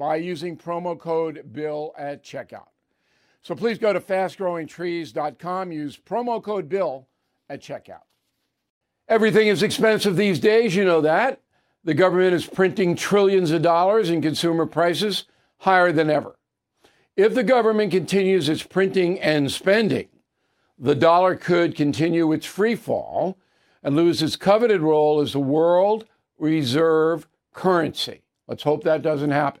by using promo code BILL at checkout. So please go to fastgrowingtrees.com, use promo code BILL at checkout. Everything is expensive these days, you know that. The government is printing trillions of dollars and consumer prices higher than ever. If the government continues its printing and spending, the dollar could continue its free fall and lose its coveted role as the world reserve currency. Let's hope that doesn't happen.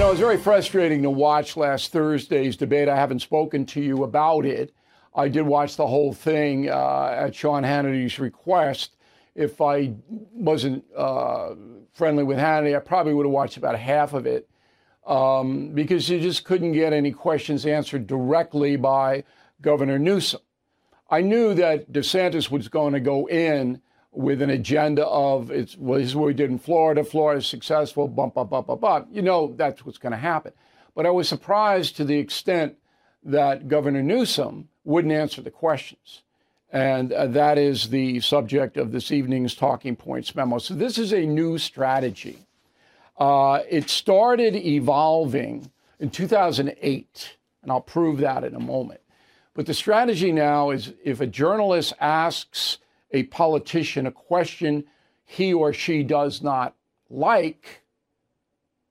Know, it was very frustrating to watch last Thursday's debate. I haven't spoken to you about it. I did watch the whole thing uh, at Sean Hannity's request. If I wasn't uh, friendly with Hannity, I probably would have watched about half of it um, because you just couldn't get any questions answered directly by Governor Newsom. I knew that DeSantis was going to go in with an agenda of it's well, this is what we did in Florida. Florida's successful, bump, bump, bump, bump, bump. You know that's what's going to happen. But I was surprised to the extent that Governor Newsom wouldn't answer the questions. And uh, that is the subject of this evening's Talking Points memo. So this is a new strategy. Uh, it started evolving in 2008, and I'll prove that in a moment. But the strategy now is if a journalist asks a politician a question he or she does not like,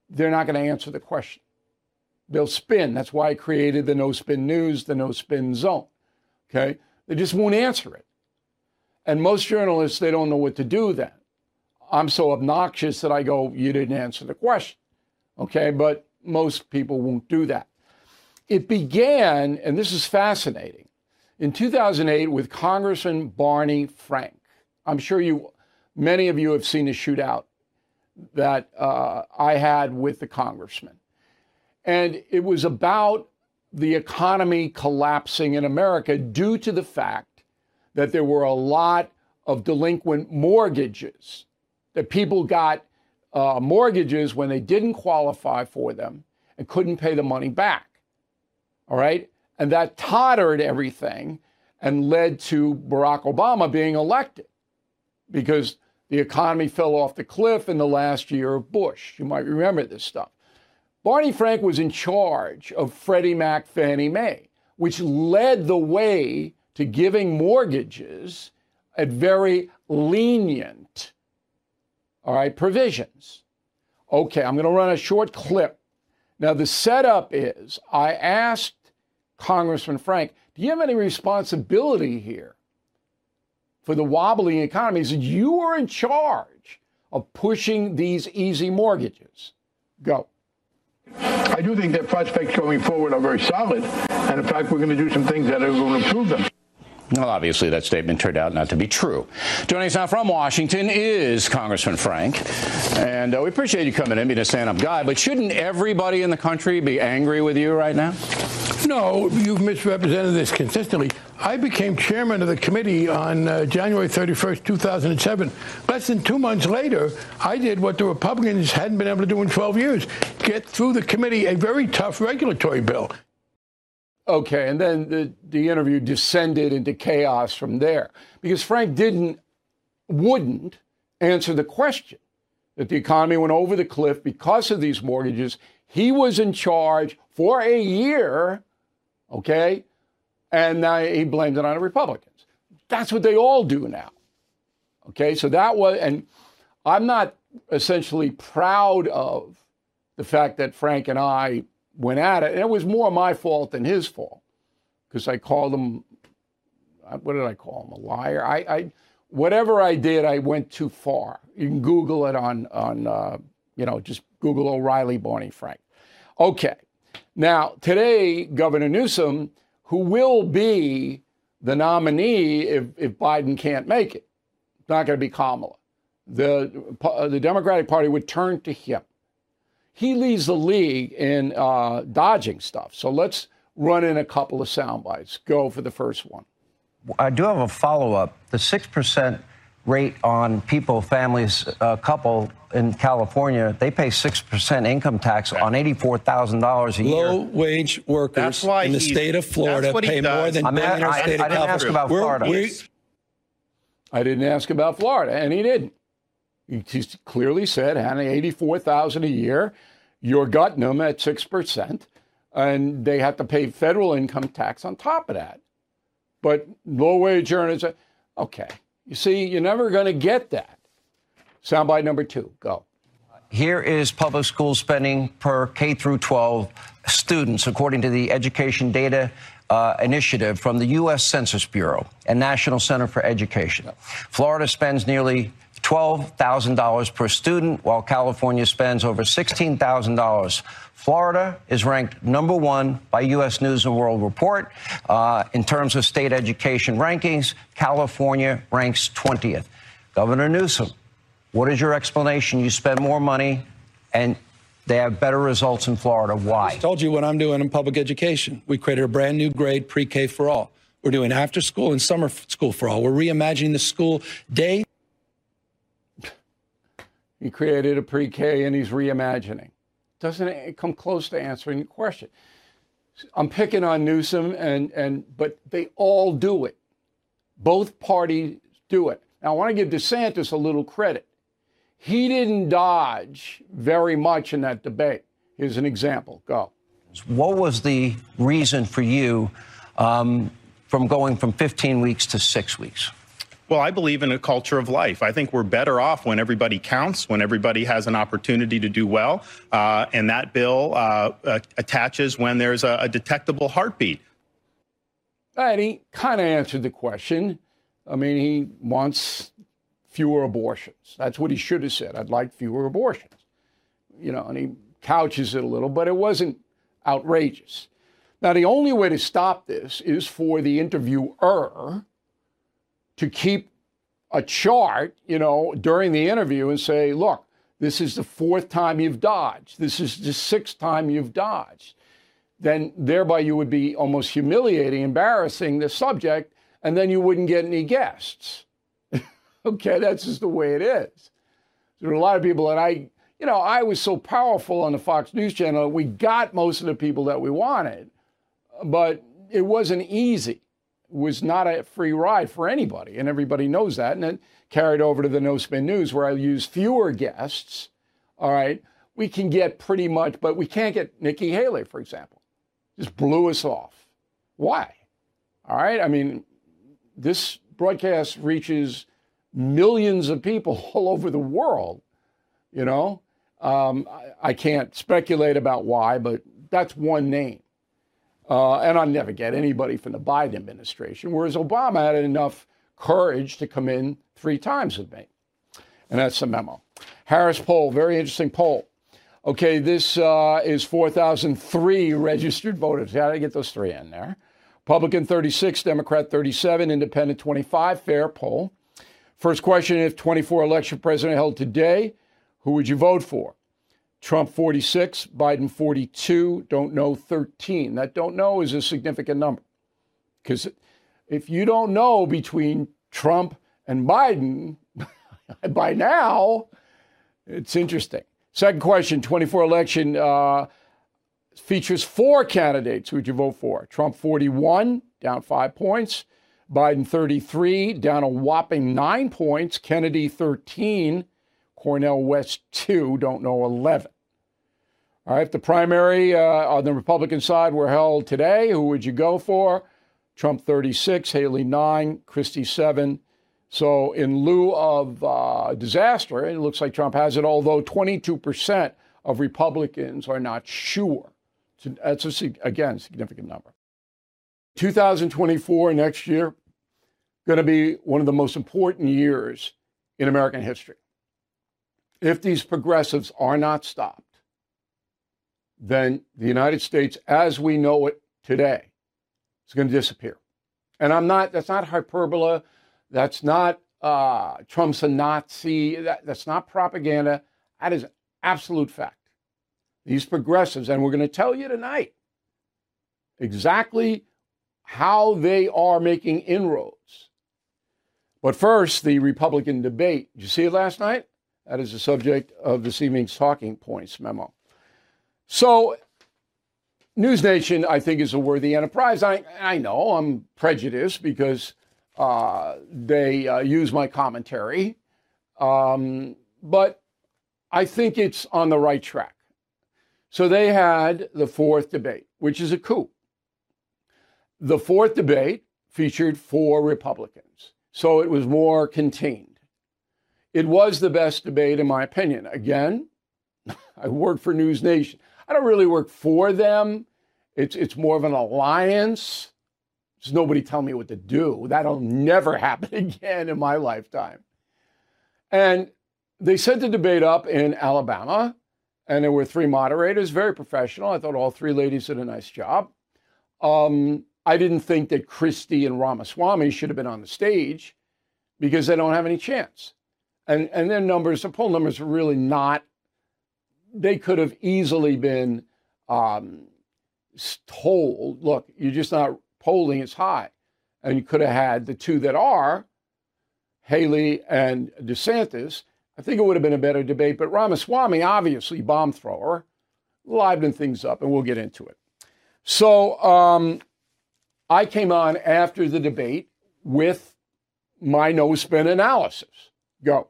they're not going to answer the question. They'll spin. That's why I created the no spin news, the no spin zone. Okay? They just won't answer it. And most journalists, they don't know what to do then. I'm so obnoxious that I go, you didn't answer the question. Okay? But most people won't do that. It began, and this is fascinating in 2008 with Congressman Barney Frank. I'm sure you, many of you have seen a shootout that uh, I had with the congressman. And it was about the economy collapsing in America due to the fact that there were a lot of delinquent mortgages, that people got uh, mortgages when they didn't qualify for them and couldn't pay the money back. All right? And that tottered everything and led to Barack Obama being elected because the economy fell off the cliff in the last year of Bush. You might remember this stuff. Barney Frank was in charge of Freddie Mac Fannie Mae, which led the way to giving mortgages at very lenient, all right, provisions. Okay, I'm going to run a short clip. Now, the setup is I asked Congressman Frank, do you have any responsibility here for the wobbling economy? He said, You are in charge of pushing these easy mortgages? Go. I do think that prospects going forward are very solid. And in fact, we're going to do some things that are going to improve them. Well, obviously, that statement turned out not to be true. Joining us now from Washington is Congressman Frank. And uh, we appreciate you coming in, being a stand up guy. But shouldn't everybody in the country be angry with you right now? No, you've misrepresented this consistently. I became chairman of the committee on uh, January 31st, 2007. Less than two months later, I did what the Republicans hadn't been able to do in 12 years get through the committee a very tough regulatory bill. Okay, and then the, the interview descended into chaos from there because Frank didn't, wouldn't answer the question that the economy went over the cliff because of these mortgages. He was in charge for a year, okay, and now he blamed it on the Republicans. That's what they all do now. Okay, so that was, and I'm not essentially proud of the fact that Frank and I went at it. And it was more my fault than his fault because I called him, uh, what did I call him? A liar. I, I, whatever I did, I went too far. You can Google it on, on uh, you know, just Google O'Reilly Barney Frank. Okay. Now, today, Governor Newsom, who will be the nominee if, if Biden can't make it, it's not going to be Kamala. The, uh, the Democratic Party would turn to him he leads the league in uh, dodging stuff. So let's run in a couple of sound bites. Go for the first one. I do have a follow up. The 6% rate on people, families, a uh, couple in California, they pay 6% income tax on $84,000 a year. Low wage workers in the state of Florida pay more than I, mean, I, I, state I, of didn't ask about Florida. I didn't ask about Florida, and he didn't. He clearly said, Hannah, 84000 a year. You're gutting them at 6%, and they have to pay federal income tax on top of that. But low wage earners, okay. You see, you're never going to get that. Soundbite number two, go. Here is public school spending per K through 12 students, according to the Education Data uh, Initiative from the U.S. Census Bureau and National Center for Education. Florida spends nearly $12,000 per student, while California spends over $16,000. Florida is ranked number one by U.S. News and World Report. Uh, in terms of state education rankings, California ranks 20th. Governor Newsom, what is your explanation? You spend more money and they have better results in Florida. Why? I told you what I'm doing in public education. We created a brand new grade pre K for all. We're doing after school and summer school for all. We're reimagining the school day he created a pre K and he's reimagining. Doesn't it come close to answering the question? I'm picking on Newsom, and, and but they all do it. Both parties do it. Now, I want to give DeSantis a little credit. He didn't dodge very much in that debate. Here's an example. Go. What was the reason for you um, from going from 15 weeks to six weeks? Well, I believe in a culture of life. I think we're better off when everybody counts, when everybody has an opportunity to do well. Uh, and that bill uh, uh, attaches when there's a, a detectable heartbeat. And he kind of answered the question. I mean, he wants fewer abortions. That's what he should have said. I'd like fewer abortions. You know, and he couches it a little, but it wasn't outrageous. Now, the only way to stop this is for the interviewer to keep a chart, you know, during the interview and say, look, this is the fourth time you've dodged. This is the sixth time you've dodged. Then thereby you would be almost humiliating, embarrassing the subject, and then you wouldn't get any guests. okay, that's just the way it is. There are a lot of people that I, you know, I was so powerful on the Fox News channel, we got most of the people that we wanted, but it wasn't easy was not a free ride for anybody, and everybody knows that. And it carried over to the No Spin News, where I use fewer guests. All right, we can get pretty much, but we can't get Nikki Haley, for example. Just blew us off. Why? All right, I mean, this broadcast reaches millions of people all over the world. You know, um, I, I can't speculate about why, but that's one name. Uh, and I'll never get anybody from the Biden administration, whereas Obama had enough courage to come in three times with me. And that's the memo. Harris poll, very interesting poll. Okay, this uh, is 4,003 registered voters. How did I get those three in there? Republican 36, Democrat 37, Independent 25. Fair poll. First question if 24 election president held today, who would you vote for? Trump 46, Biden 42, don't know 13. That don't know is a significant number. Because if you don't know between Trump and Biden by now, it's interesting. Second question 24 election uh, features four candidates. Who'd you vote for? Trump 41, down five points. Biden 33, down a whopping nine points. Kennedy 13. Cornel West 2, don't know 11. All right, the primary uh, on the Republican side were held today, who would you go for? Trump 36, Haley 9, Christie 7. So, in lieu of uh, disaster, it looks like Trump has it, although 22% of Republicans are not sure. So that's, a, again, significant number. 2024, next year, going to be one of the most important years in American history. If these progressives are not stopped, then the United States, as we know it today, is going to disappear. And I'm not, that's not hyperbole. That's not uh, Trump's a Nazi. That, that's not propaganda. That is absolute fact. These progressives, and we're going to tell you tonight exactly how they are making inroads. But first, the Republican debate. Did you see it last night? That is the subject of this evening's Talking Points memo. So, News Nation, I think, is a worthy enterprise. I, I know I'm prejudiced because uh, they uh, use my commentary, um, but I think it's on the right track. So they had the fourth debate, which is a coup. The fourth debate featured four Republicans, so it was more contained. It was the best debate, in my opinion. Again, I work for News Nation. I don't really work for them. It's, it's more of an alliance. There's nobody telling me what to do. That'll never happen again in my lifetime. And they set the debate up in Alabama, and there were three moderators, very professional. I thought all three ladies did a nice job. Um, I didn't think that Christie and Ramaswamy should have been on the stage because they don't have any chance and and their numbers, the poll numbers are really not. They could have easily been um, told, look, you're just not polling as high, and you could have had the two that are, Haley and DeSantis. I think it would have been a better debate, but Ramaswamy, obviously bomb thrower, livened things up, and we'll get into it. So um, I came on after the debate with my no spin analysis. Go.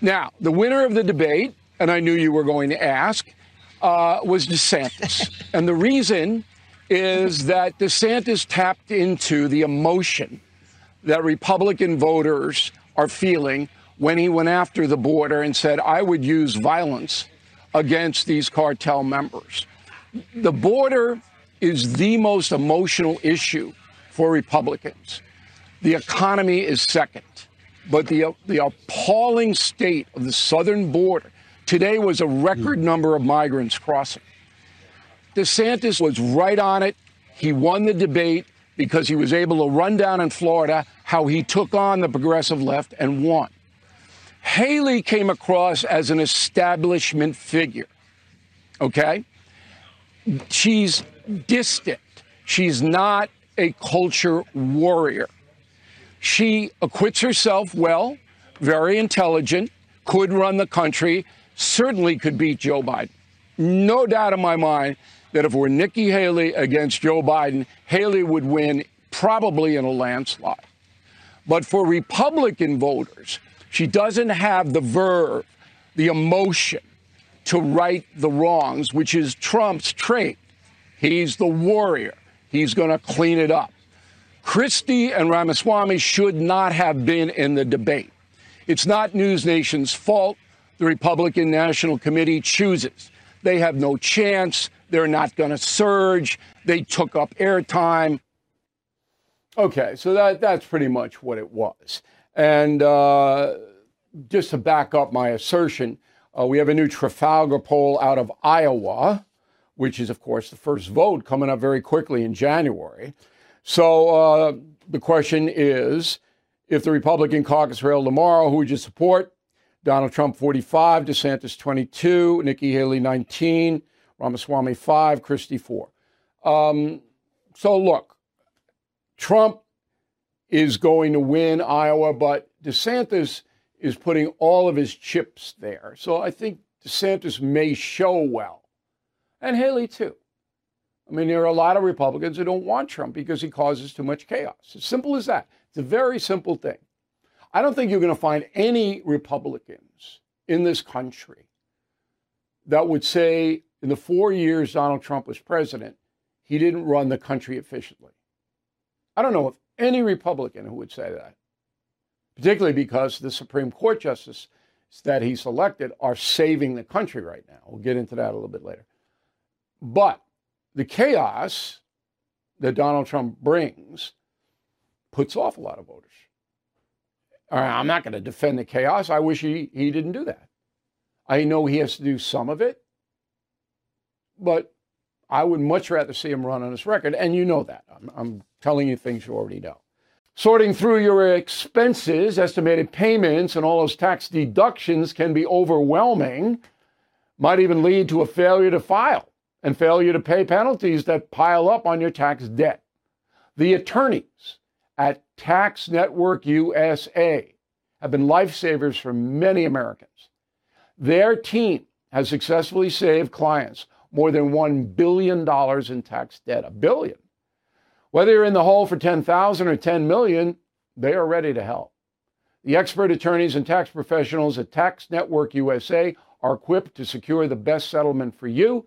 Now, the winner of the debate, and I knew you were going to ask, uh, was DeSantis. and the reason is that DeSantis tapped into the emotion that Republican voters are feeling when he went after the border and said, I would use violence against these cartel members. The border is the most emotional issue for Republicans. The economy is second. But the, the appalling state of the southern border today was a record hmm. number of migrants crossing. DeSantis was right on it. He won the debate because he was able to run down in Florida how he took on the progressive left and won. Haley came across as an establishment figure. Okay? She's distant. She's not a culture warrior. She acquits herself well, very intelligent, could run the country, certainly could beat Joe Biden. No doubt in my mind that if were Nikki Haley against Joe Biden, Haley would win probably in a landslide. But for Republican voters, she doesn't have the verve, the emotion to right the wrongs, which is Trump's trait. He's the warrior. He's going to clean it up. Christie and Ramaswamy should not have been in the debate. It's not News Nation's fault. The Republican National Committee chooses. They have no chance. They're not going to surge. They took up airtime. Okay, so that, that's pretty much what it was. And uh, just to back up my assertion, uh, we have a new Trafalgar poll out of Iowa, which is, of course, the first vote coming up very quickly in January. So uh, the question is if the Republican caucus held tomorrow, who would you support? Donald Trump 45, DeSantis 22, Nikki Haley 19, Ramaswamy 5, Christie 4. Um, so look, Trump is going to win Iowa, but DeSantis is putting all of his chips there. So I think DeSantis may show well, and Haley too. I mean, there are a lot of Republicans who don't want Trump because he causes too much chaos. As simple as that. It's a very simple thing. I don't think you're going to find any Republicans in this country that would say in the four years Donald Trump was president, he didn't run the country efficiently. I don't know of any Republican who would say that particularly because the Supreme Court justices that he selected are saving the country right now. We'll get into that a little bit later. But the chaos that Donald Trump brings puts off a lot of voters. I'm not going to defend the chaos. I wish he, he didn't do that. I know he has to do some of it, but I would much rather see him run on his record. And you know that. I'm, I'm telling you things you already know. Sorting through your expenses, estimated payments, and all those tax deductions can be overwhelming, might even lead to a failure to file and failure to pay penalties that pile up on your tax debt. The attorneys at Tax Network USA have been lifesavers for many Americans. Their team has successfully saved clients more than $1 billion in tax debt. A billion. Whether you're in the hole for 10,000 or 10 million, they are ready to help. The expert attorneys and tax professionals at Tax Network USA are equipped to secure the best settlement for you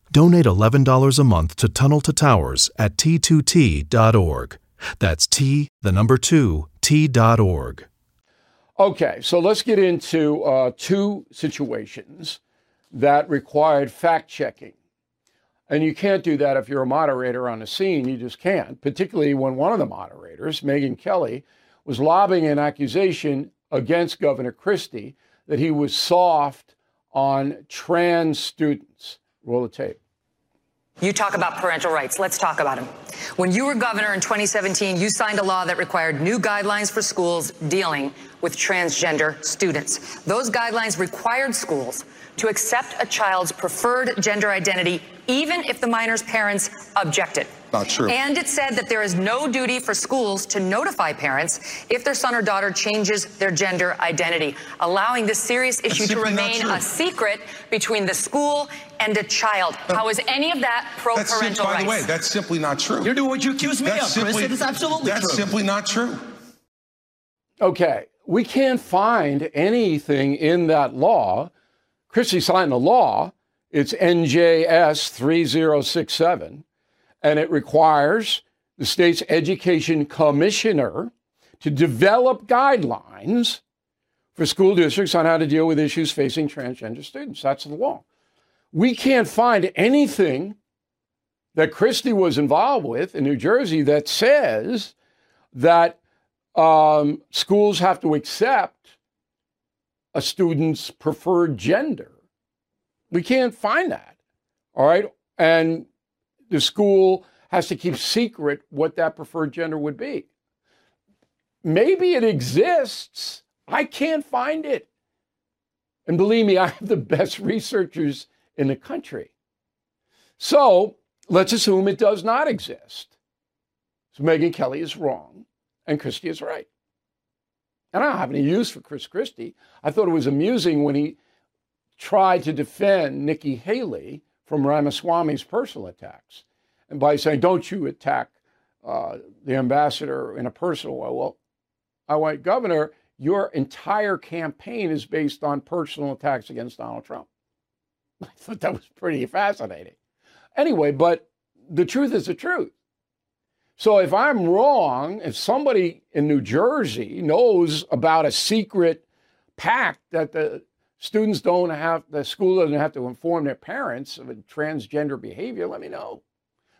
Donate $11 a month to Tunnel to Towers at t2t.org. That's T, the number 2, t.org. Okay, so let's get into uh, two situations that required fact checking. And you can't do that if you're a moderator on a scene. You just can't, particularly when one of the moderators, Megyn Kelly, was lobbying an accusation against Governor Christie that he was soft on trans students. Roll the tape. You talk about parental rights. Let's talk about them. When you were governor in 2017, you signed a law that required new guidelines for schools dealing with transgender students. Those guidelines required schools to accept a child's preferred gender identity, even if the minor's parents objected. Not true. And it said that there is no duty for schools to notify parents if their son or daughter changes their gender identity, allowing this serious issue to remain a secret between the school and a child. Uh, How is any of that pro-parental rights? By the way, that's simply not true. You're doing what you accuse me that's of, simply, Chris. It is absolutely that's true. That's simply not true. Okay, we can't find anything in that law. Christie signed the law. It's NJS 3067 and it requires the state's education commissioner to develop guidelines for school districts on how to deal with issues facing transgender students. That's the law. We can't find anything that Christie was involved with in New Jersey that says that um, schools have to accept a student's preferred gender. We can't find that. All right. And the school has to keep secret what that preferred gender would be. Maybe it exists. I can't find it. And believe me, I have the best researchers in the country. So let's assume it does not exist. So Megyn Kelly is wrong and Christie is right. And I don't have any use for Chris Christie. I thought it was amusing when he tried to defend Nikki Haley from Ramaswamy's personal attacks. And by saying, don't you attack uh, the ambassador in a personal way. Well, I went, Governor, your entire campaign is based on personal attacks against Donald Trump. I thought that was pretty fascinating. Anyway, but the truth is the truth. So if I'm wrong, if somebody in New Jersey knows about a secret pact that the students don't have, the school doesn't have to inform their parents of a transgender behavior, let me know.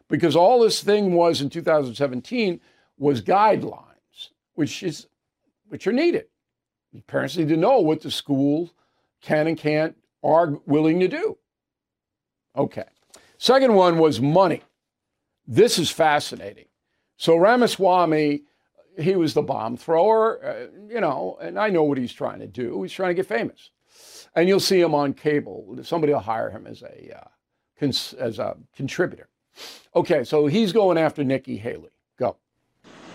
Because all this thing was in 2017 was guidelines, which is which are needed. Parents need to know what the school can and can't are willing to do. Okay. Second one was money. This is fascinating. So Ramaswamy, he was the bomb thrower, uh, you know, and I know what he's trying to do. He's trying to get famous. And you'll see him on cable. Somebody will hire him as a, uh, cons- as a contributor. Okay, so he's going after Nikki Haley. Go.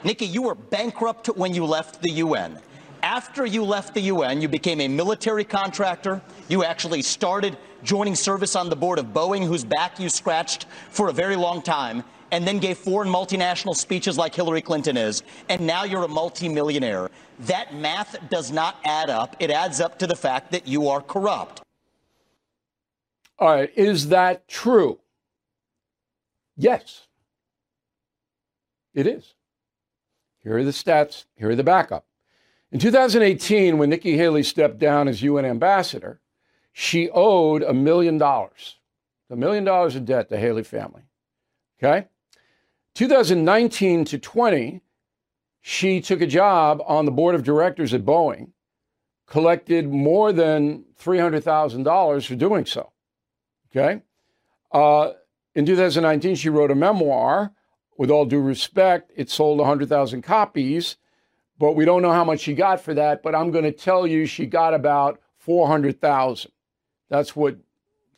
Nikki, you were bankrupt when you left the UN. After you left the UN, you became a military contractor. You actually started joining service on the board of Boeing, whose back you scratched for a very long time and then gave foreign multinational speeches like Hillary Clinton is, and now you're a multimillionaire. That math does not add up. It adds up to the fact that you are corrupt. All right, is that true? Yes, it is. Here are the stats, here are the backup. In 2018, when Nikki Haley stepped down as UN ambassador, she owed a million dollars, a million dollars in debt to Haley family. Okay? 2019 to 20, she took a job on the board of directors at Boeing, collected more than $300,000 for doing so. Okay. Uh, in 2019, she wrote a memoir. With all due respect, it sold 100,000 copies, but we don't know how much she got for that. But I'm going to tell you she got about 400,000. That's what,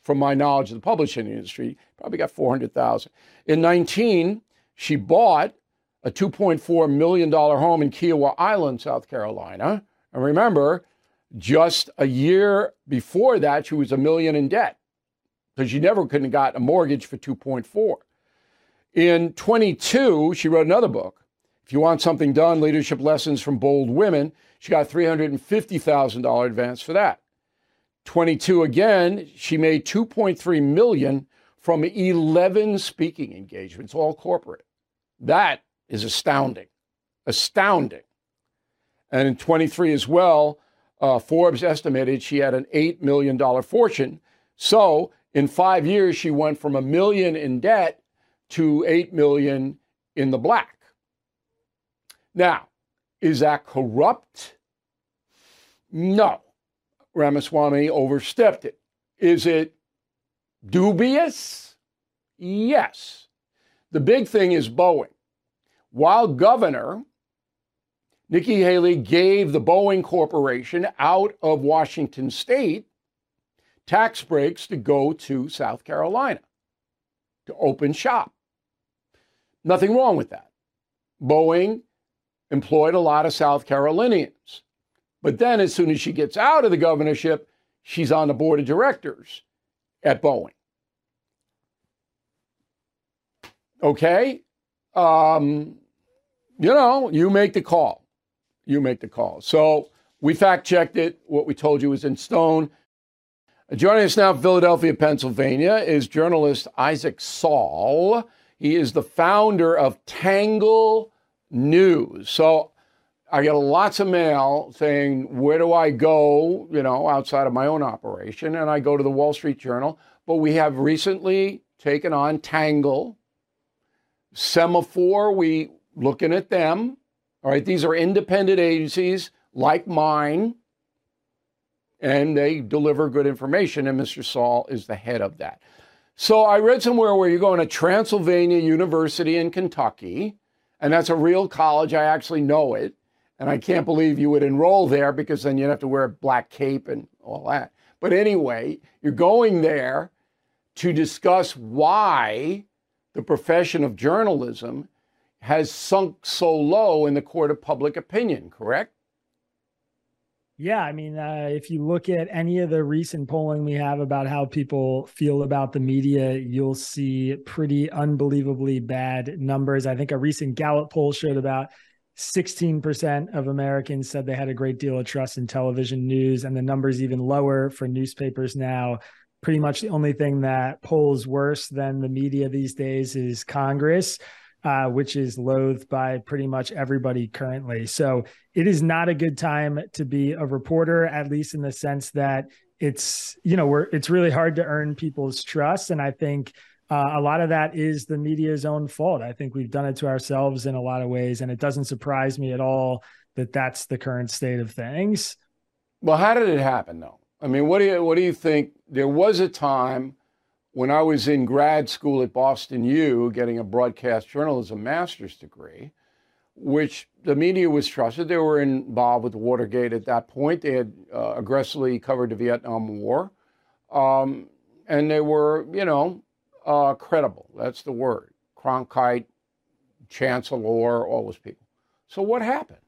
from my knowledge of the publishing industry, probably got 400,000. In 19, she bought a $2.4 million home in Kiawah Island, South Carolina. And remember, just a year before that, she was a million in debt because she never could have got a mortgage for 2.4. In 22, she wrote another book. If you want something done, leadership lessons from bold women. She got $350,000 advance for that. 22 again, she made 2.3 million from 11 speaking engagements, all corporate. That is astounding. Astounding. And in 23 as well, uh, Forbes estimated she had an $8 million fortune. So in five years, she went from a million in debt to 8 million in the black. Now, is that corrupt? No. Ramaswamy overstepped it. Is it dubious? Yes. The big thing is Boeing. While governor, Nikki Haley gave the Boeing Corporation out of Washington state tax breaks to go to South Carolina to open shop. Nothing wrong with that. Boeing employed a lot of South Carolinians. But then, as soon as she gets out of the governorship, she's on the board of directors at Boeing. Okay? Um, you know, you make the call. You make the call. So we fact checked it. What we told you was in stone. Joining us now Philadelphia, Pennsylvania, is journalist Isaac Saul. He is the founder of Tangle News. So I get lots of mail saying, Where do I go, you know, outside of my own operation? And I go to the Wall Street Journal. But we have recently taken on Tangle Semafor, we looking at them. All right, these are independent agencies like mine, and they deliver good information, and Mr. Saul is the head of that. So I read somewhere where you're going to Transylvania University in Kentucky, and that's a real college. I actually know it. And I can't believe you would enroll there because then you'd have to wear a black cape and all that. But anyway, you're going there to discuss why the profession of journalism has sunk so low in the court of public opinion, correct? Yeah, I mean, uh, if you look at any of the recent polling we have about how people feel about the media, you'll see pretty unbelievably bad numbers. I think a recent Gallup poll showed about 16% of Americans said they had a great deal of trust in television news, and the number's even lower for newspapers now. Pretty much the only thing that polls worse than the media these days is Congress uh, which is loathed by pretty much everybody currently. So it is not a good time to be a reporter, at least in the sense that it's you know we're it's really hard to earn people's trust, and I think. Uh, a lot of that is the media's own fault. I think we've done it to ourselves in a lot of ways, and it doesn't surprise me at all that that's the current state of things. Well, how did it happen, though? I mean, what do you what do you think? There was a time when I was in grad school at Boston U, getting a broadcast journalism master's degree, which the media was trusted. They were involved with Watergate at that point. They had uh, aggressively covered the Vietnam War. Um, and they were, you know, uh, credible. That's the word. Cronkite, Chancellor, all those people. So what happened?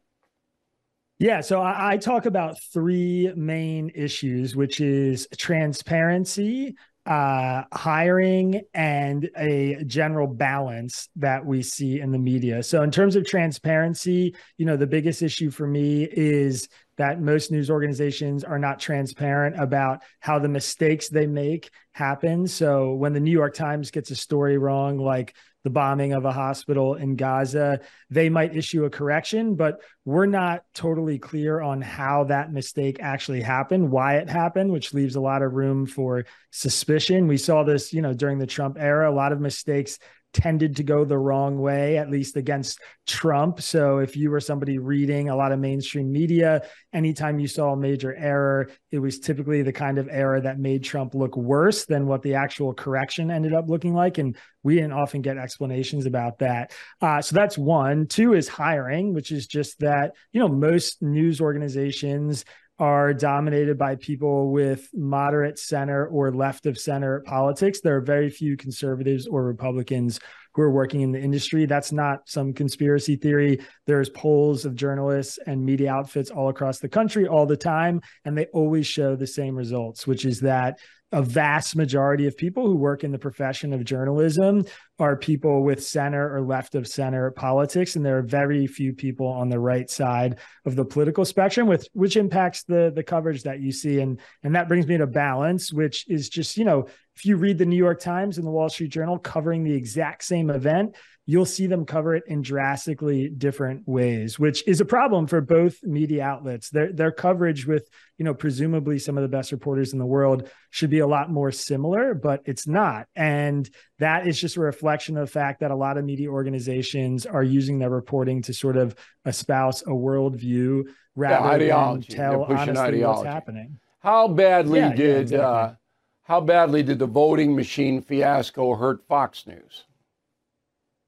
Yeah, so I, I, talk about three main issues, which is transparency, uh, hiring and a general balance that we see in the media. So, in terms of transparency, you know, the biggest issue for me is that most news organizations are not transparent about how the mistakes they make happen. So, when the New York Times gets a story wrong, like the bombing of a hospital in Gaza, they might issue a correction, but we're not totally clear on how that mistake actually happened, why it happened, which leaves a lot of room for suspicion. We saw this, you know, during the Trump era, a lot of mistakes tended to go the wrong way, at least against Trump. So if you were somebody reading a lot of mainstream media, anytime you saw a major error, it was typically the kind of error that made Trump look worse than what the actual correction ended up looking like. And we didn't often get explanations about that. Uh, so that's one. Two is hiring, which is just that, you know, most news organizations are dominated by people with moderate center or left of center politics. There are very few conservatives or Republicans who are working in the industry. That's not some conspiracy theory. There's polls of journalists and media outfits all across the country all the time, and they always show the same results, which is that a vast majority of people who work in the profession of journalism are people with center or left of center politics and there are very few people on the right side of the political spectrum with which impacts the the coverage that you see. And and that brings me to balance which is just you know if you read the New York Times and the Wall Street Journal covering the exact same event you'll see them cover it in drastically different ways, which is a problem for both media outlets. Their their coverage with, you know, presumably some of the best reporters in the world should be a lot more similar, but it's not. And that is just a reflection of the fact that a lot of media organizations are using their reporting to sort of espouse a worldview rather than tell honestly ideology. what's happening. How badly yeah, did yeah, exactly. uh, how badly did the voting machine fiasco hurt Fox News?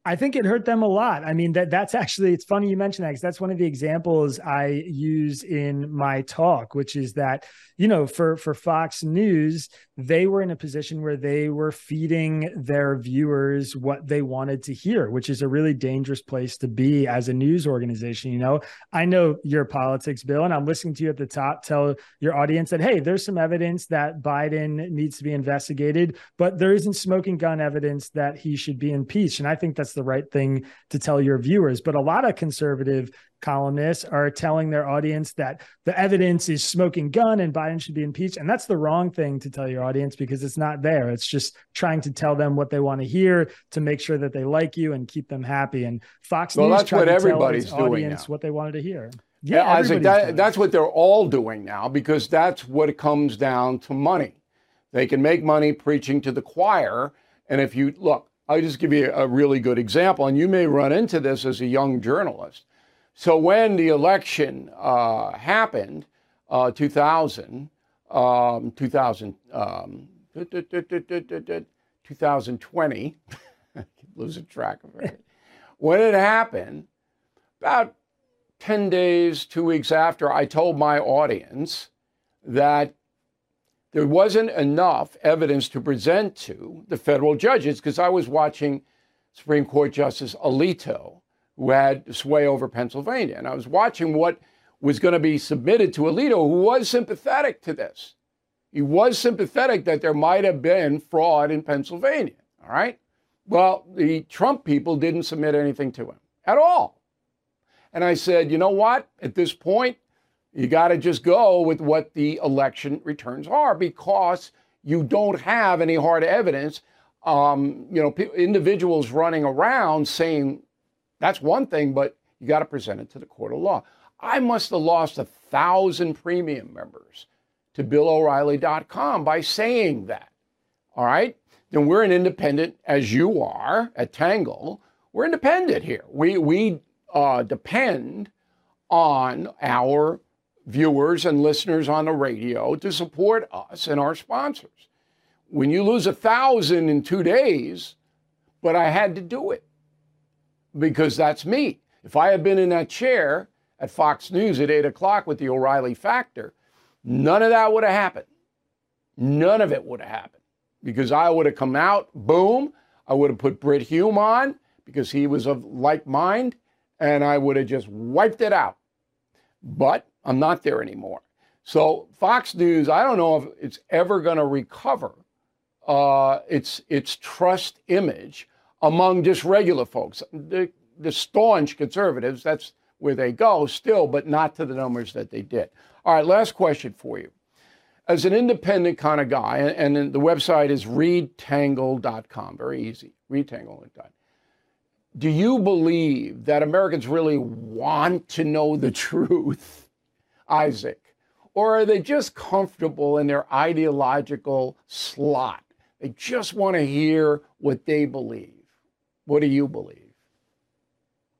I think it hurt them a lot. I mean, that that's actually it's funny you mentioned that because that's one of the examples I use in my talk, which is that you know for for Fox News, they were in a position where they were feeding their viewers what they wanted to hear, which is a really dangerous place to be as a news organization. You know, I know your politics, Bill, and I'm listening to you at the top tell your audience that, hey, there's some evidence that Biden needs to be investigated, but there isn't smoking gun evidence that he should be impeached. And I think that's the right thing to tell your viewers. But a lot of conservative columnists are telling their audience that the evidence is smoking gun and Biden should be impeached. And that's the wrong thing to tell your audience because it's not there. It's just trying to tell them what they want to hear to make sure that they like you and keep them happy. And Fox well, News that's what everybody's doing now. what they wanted to hear. Yeah, yeah Isaac, that, that's what they're all doing now because that's what it comes down to money. They can make money preaching to the choir. And if you look, I'll just give you a really good example, and you may run into this as a young journalist. So when the election uh, happened, uh, 2000, um, 2000, um, 2020, losing track of it. when it happened, about 10 days, two weeks after, I told my audience that there wasn't enough evidence to present to the federal judges because I was watching Supreme Court Justice Alito, who had sway over Pennsylvania. And I was watching what was going to be submitted to Alito, who was sympathetic to this. He was sympathetic that there might have been fraud in Pennsylvania. All right. Well, the Trump people didn't submit anything to him at all. And I said, you know what? At this point, you got to just go with what the election returns are because you don't have any hard evidence. Um, you know, individuals running around saying that's one thing, but you got to present it to the court of law. I must have lost a thousand premium members to BillO'Reilly.com by saying that. All right? Then we're an independent, as you are at Tangle. We're independent here. We, we uh, depend on our viewers and listeners on the radio to support us and our sponsors. When you lose a thousand in two days, but I had to do it because that's me. If I had been in that chair at Fox News at eight o'clock with the O'Reilly factor, none of that would have happened. None of it would have happened because I would have come out, boom, I would have put Brit Hume on because he was of like mind, and I would have just wiped it out. But I'm not there anymore. So Fox News, I don't know if it's ever going to recover uh, its its trust image among just regular folks. The, the staunch conservatives, that's where they go still, but not to the numbers that they did. All right, last question for you. As an independent kind of guy, and, and the website is readtangle.com, very easy, readtangle.com. Do you believe that Americans really want to know the truth? Isaac? Or are they just comfortable in their ideological slot? They just want to hear what they believe. What do you believe?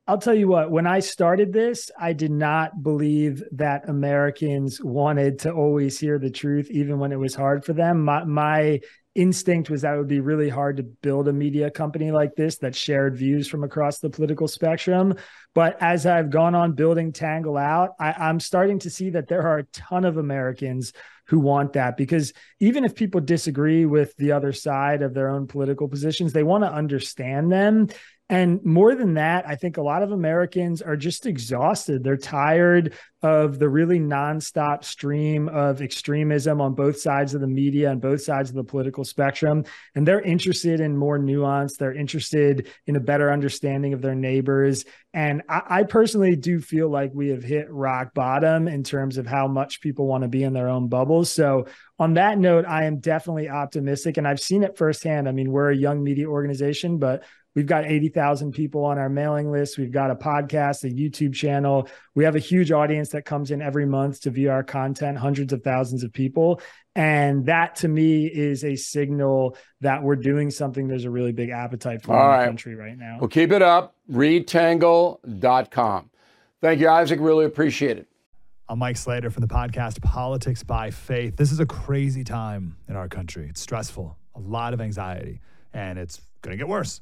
I'll tell you what, when I started this, I did not believe that Americans wanted to always hear the truth, even when it was hard for them. My, my instinct was that it would be really hard to build a media company like this that shared views from across the political spectrum. But as I've gone on building Tangle out, I, am starting to see that there are a ton of Americans who want that because even if people disagree with the other side of their own political positions, they want to understand them. And more than that, I think a lot of Americans are just exhausted. They're tired of the really nonstop stream of extremism on both sides of the media and both sides of the political spectrum. And they're interested in more nuance. They're interested in a better understanding of their neighbors. And I, I personally do feel like we have hit rock bottom in terms of how much people want to be in their own bubbles. So, on that note, I am definitely optimistic. And I've seen it firsthand. I mean, we're a young media organization, but We've got 80,000 people on our mailing list. We've got a podcast, a YouTube channel. We have a huge audience that comes in every month to view our content, hundreds of thousands of people. And that to me is a signal that we're doing something there's a really big appetite for All in the country right now. Well, keep it up. Readtangle.com. Thank you, Isaac. Really appreciate it. I'm Mike Slater from the podcast Politics by Faith. This is a crazy time in our country. It's stressful, a lot of anxiety, and it's going to get worse.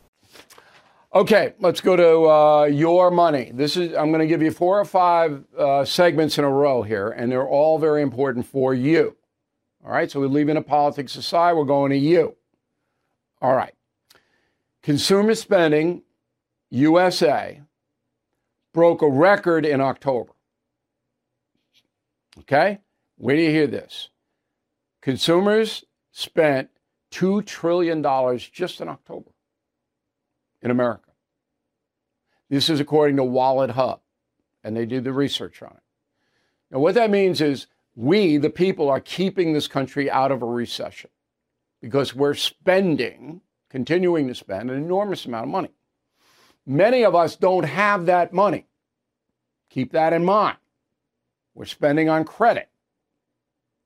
Okay, let's go to uh, your money. This is I'm going to give you four or five uh, segments in a row here, and they're all very important for you. All right, so we're leaving the politics aside. We're going to you. All right, consumer spending, USA, broke a record in October. Okay, where do you hear this? Consumers spent $2 trillion just in October in America. This is according to Wallet Hub, and they did the research on it. Now, what that means is we, the people, are keeping this country out of a recession because we're spending, continuing to spend, an enormous amount of money. Many of us don't have that money. Keep that in mind. We're spending on credit,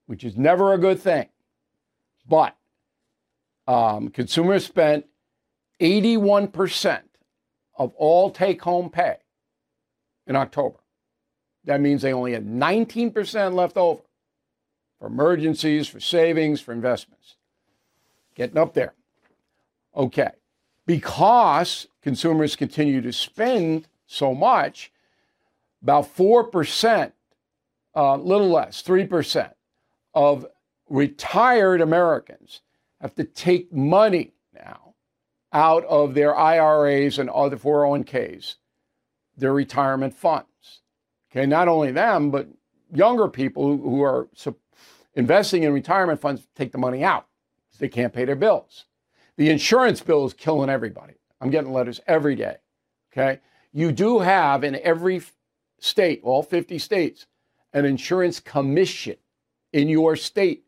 which is never a good thing. But um, consumers spent 81% of all take home pay in October. That means they only had 19% left over for emergencies, for savings, for investments. Getting up there. Okay. Because consumers continue to spend so much, about 4%, a uh, little less, 3% of retired Americans have to take money now out of their IRAs and other 401ks, their retirement funds. Okay, not only them, but younger people who are investing in retirement funds take the money out because they can't pay their bills. The insurance bill is killing everybody. I'm getting letters every day. Okay, you do have in every state, all 50 states, an insurance commission in your state.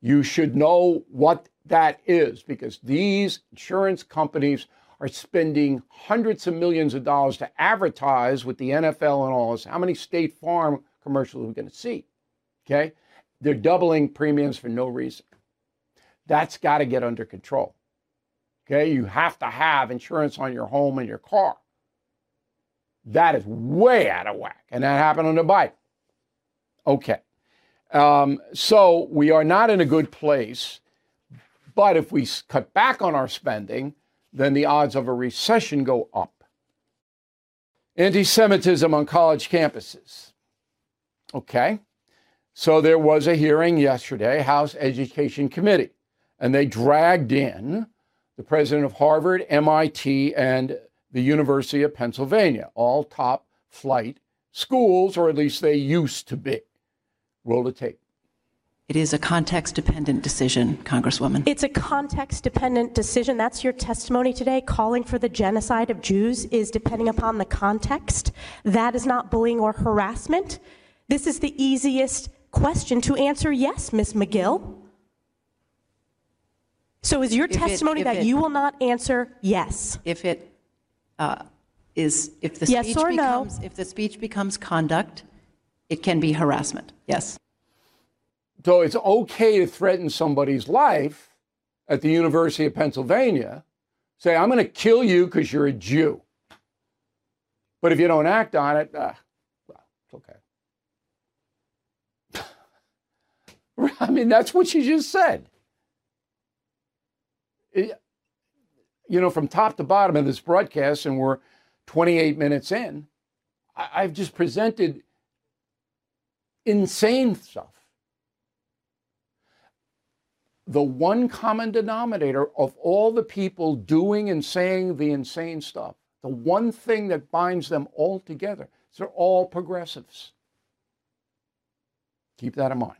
You should know what that is because these insurance companies are spending hundreds of millions of dollars to advertise with the NFL and all this. How many State Farm commercials are we going to see? Okay. They're doubling premiums for no reason. That's got to get under control. Okay. You have to have insurance on your home and your car. That is way out of whack. And that happened under Biden. Okay. Um, so we are not in a good place but if we cut back on our spending, then the odds of a recession go up. Anti Semitism on college campuses. Okay. So there was a hearing yesterday, House Education Committee, and they dragged in the president of Harvard, MIT, and the University of Pennsylvania, all top flight schools, or at least they used to be. Roll the tape. It is a context dependent decision, Congresswoman. It's a context dependent decision. That's your testimony today. Calling for the genocide of Jews is depending upon the context. That is not bullying or harassment. This is the easiest question to answer yes, Ms. Magill. So is your if testimony it, that it, you will not answer yes? If it uh, is, if the yes speech or becomes, no? if the speech becomes conduct, it can be harassment. Yes. So it's okay to threaten somebody's life at the University of Pennsylvania, say, I'm going to kill you because you're a Jew. But if you don't act on it, ah, well, it's okay. I mean, that's what she just said. It, you know, from top to bottom of this broadcast, and we're 28 minutes in, I, I've just presented insane stuff the one common denominator of all the people doing and saying the insane stuff, the one thing that binds them all together is they're all progressives. Keep that in mind.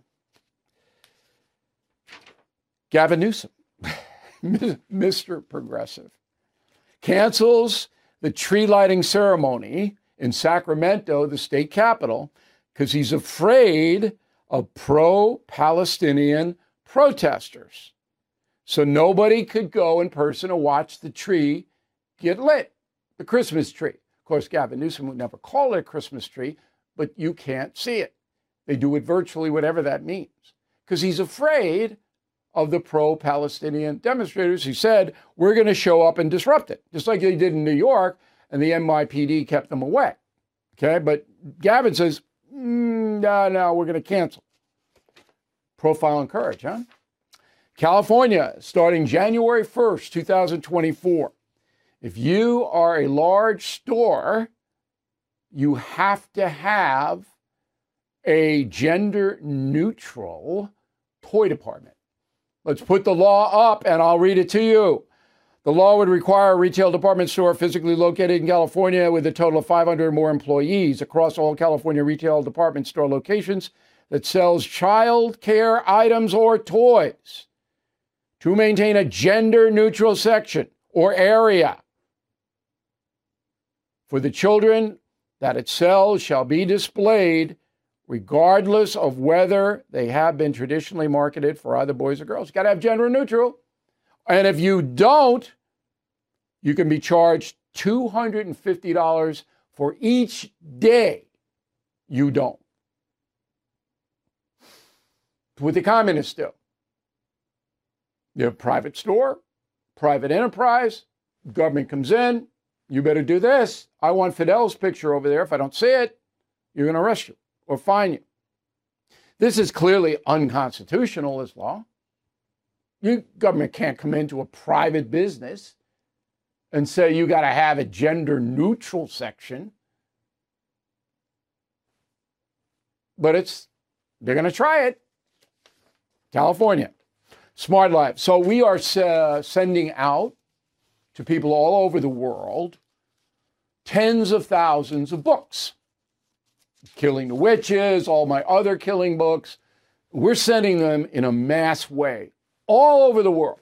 Gavin Newsom, Mr. Progressive, cancels the tree lighting ceremony in Sacramento, the state capital, because he's afraid of pro Palestinian protesters. So nobody could go in person to watch the tree get lit, the Christmas tree. Of course, Gavin Newsom would never call it a Christmas tree, but you can't see it. They do it virtually, whatever that means, because he's afraid of the pro Palestinian demonstrators who said, We're going to show up and disrupt it, just like they did in New York, and the NYPD kept them away. Okay, but Gavin says, mm, No, no, we're going to cancel. Profile and courage, huh? California, starting January 1st, 2024, If you are a large store, you have to have a gender neutral toy department. Let's put the law up and I'll read it to you. The law would require a retail department store physically located in California with a total of 500 or more employees across all California retail department store locations that sells child care items or toys to maintain a gender neutral section or area for the children that it sells shall be displayed regardless of whether they have been traditionally marketed for either boys or girls. You got to have gender neutral. And if you don't, you can be charged $250 for each day you don't. What the communists do. You have private store, private enterprise, government comes in, you better do this. I want Fidel's picture over there. If I don't see it, you're going to arrest you or fine you. This is clearly unconstitutional, as law. You government can't come into a private business and say you got to have a gender neutral section. But it's they're going to try it. California, Smart Life. So we are uh, sending out to people all over the world tens of thousands of books. Killing the Witches, all my other killing books. We're sending them in a mass way all over the world.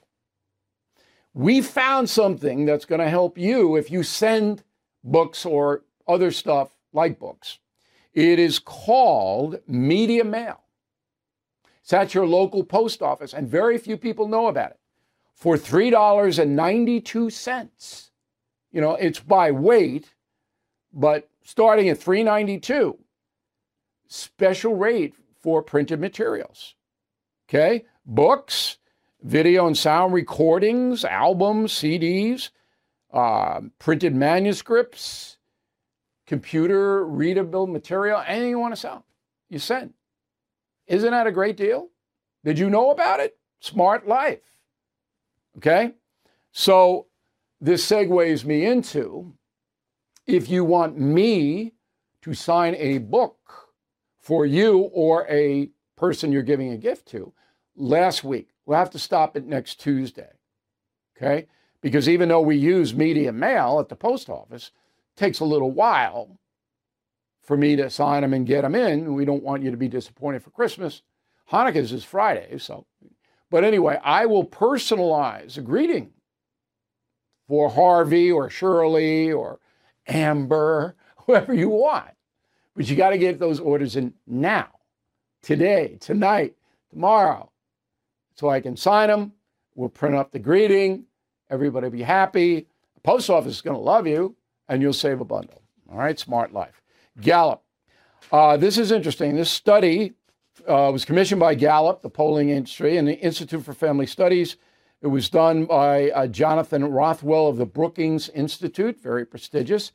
We found something that's going to help you if you send books or other stuff like books. It is called Media Mail. It's at your local post office, and very few people know about it. For $3.92. You know, it's by weight, but starting at 392 special rate for printed materials. Okay? Books, video and sound recordings, albums, CDs, uh, printed manuscripts, computer readable material, anything you want to sell, you send. Isn't that a great deal? Did you know about it? Smart life. Okay? So this segues me into if you want me to sign a book for you or a person you're giving a gift to, last week, we'll have to stop it next Tuesday. Okay? Because even though we use media mail at the post office, takes a little while for me to sign them and get them in. We don't want you to be disappointed for Christmas. Hanukkah's is Friday, so. But anyway, I will personalize a greeting for Harvey or Shirley or Amber, whoever you want. But you got to get those orders in now, today, tonight, tomorrow, so I can sign them. We'll print up the greeting. Everybody be happy. The post office is going to love you, and you'll save a bundle. All right, smart life. Gallup. Uh, this is interesting. This study uh, was commissioned by Gallup, the polling industry, and the Institute for Family Studies. It was done by uh, Jonathan Rothwell of the Brookings Institute, very prestigious.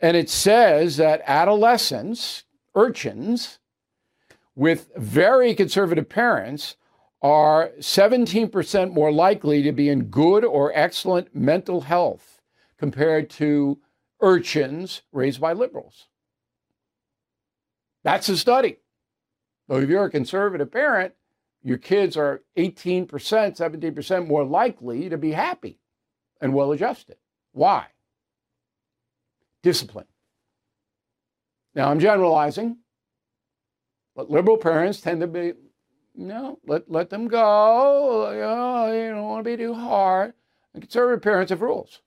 And it says that adolescents, urchins, with very conservative parents are 17% more likely to be in good or excellent mental health compared to urchins raised by liberals. That's a study. So if you're a conservative parent, your kids are 18%, 17% more likely to be happy and well adjusted. Why? Discipline. Now I'm generalizing, but liberal parents tend to be, no, let, let them go. You, you don't want to be too hard. And conservative parents have rules.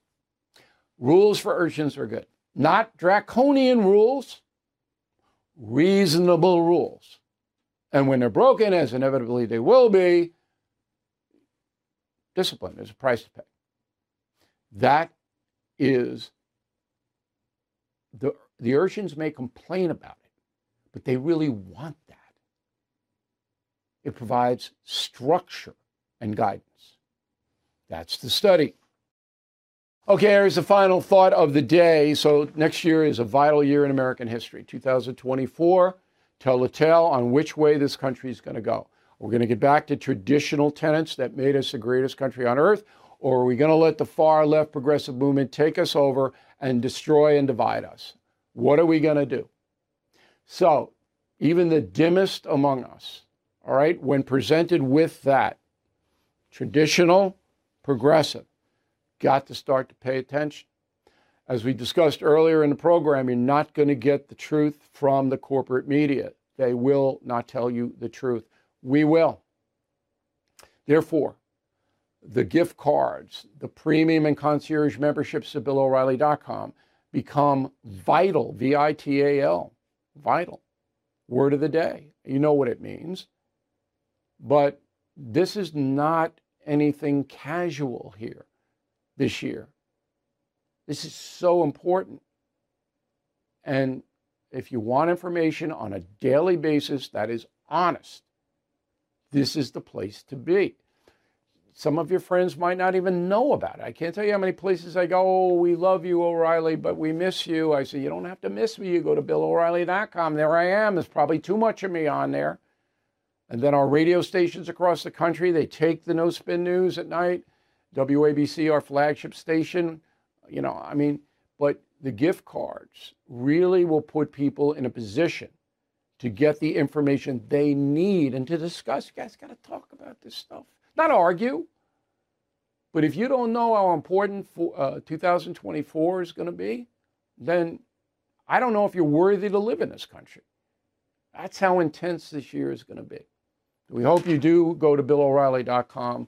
Rules for urchins are good. Not draconian rules, reasonable rules. And when they're broken, as inevitably they will be, discipline is a price to pay. That is the the urchins may complain about it, but they really want that. It provides structure and guidance. That's the study. Okay, here's the final thought of the day. So, next year is a vital year in American history. 2024 tell the tale on which way this country is going to go. We're going to get back to traditional tenets that made us the greatest country on earth, Or are we going to let the far left progressive movement take us over and destroy and divide us? What are we going to do? So, even the dimmest among us, all right, when presented with that, traditional, progressive, got to start to pay attention. As we discussed earlier in the program, you're not going to get the truth from the corporate media. They will not tell you the truth. We will. Therefore, the gift cards, the premium and concierge memberships at BillO'Reilly.com become vital, V I T A L, vital. Word of the day. You know what it means. But this is not anything casual here this year. This is so important. And if you want information on a daily basis that is honest, this is the place to be. Some of your friends might not even know about it. I can't tell you how many places I go, oh, we love you, O'Reilly, but we miss you. I say, you don't have to miss me. You go to BillO'Reilly.com. There I am. There's probably too much of me on there. And then our radio stations across the country, they take the no spin news at night. WABC, our flagship station, you know, I mean, but the gift cards really will put people in a position to get the information they need and to discuss. You guys got to talk about this stuff, not argue. But if you don't know how important for, uh, 2024 is going to be, then I don't know if you're worthy to live in this country. That's how intense this year is going to be. We hope you do go to BillO'Reilly.com,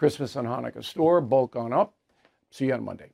Christmas and Hanukkah store, bulk on up. See you on Monday.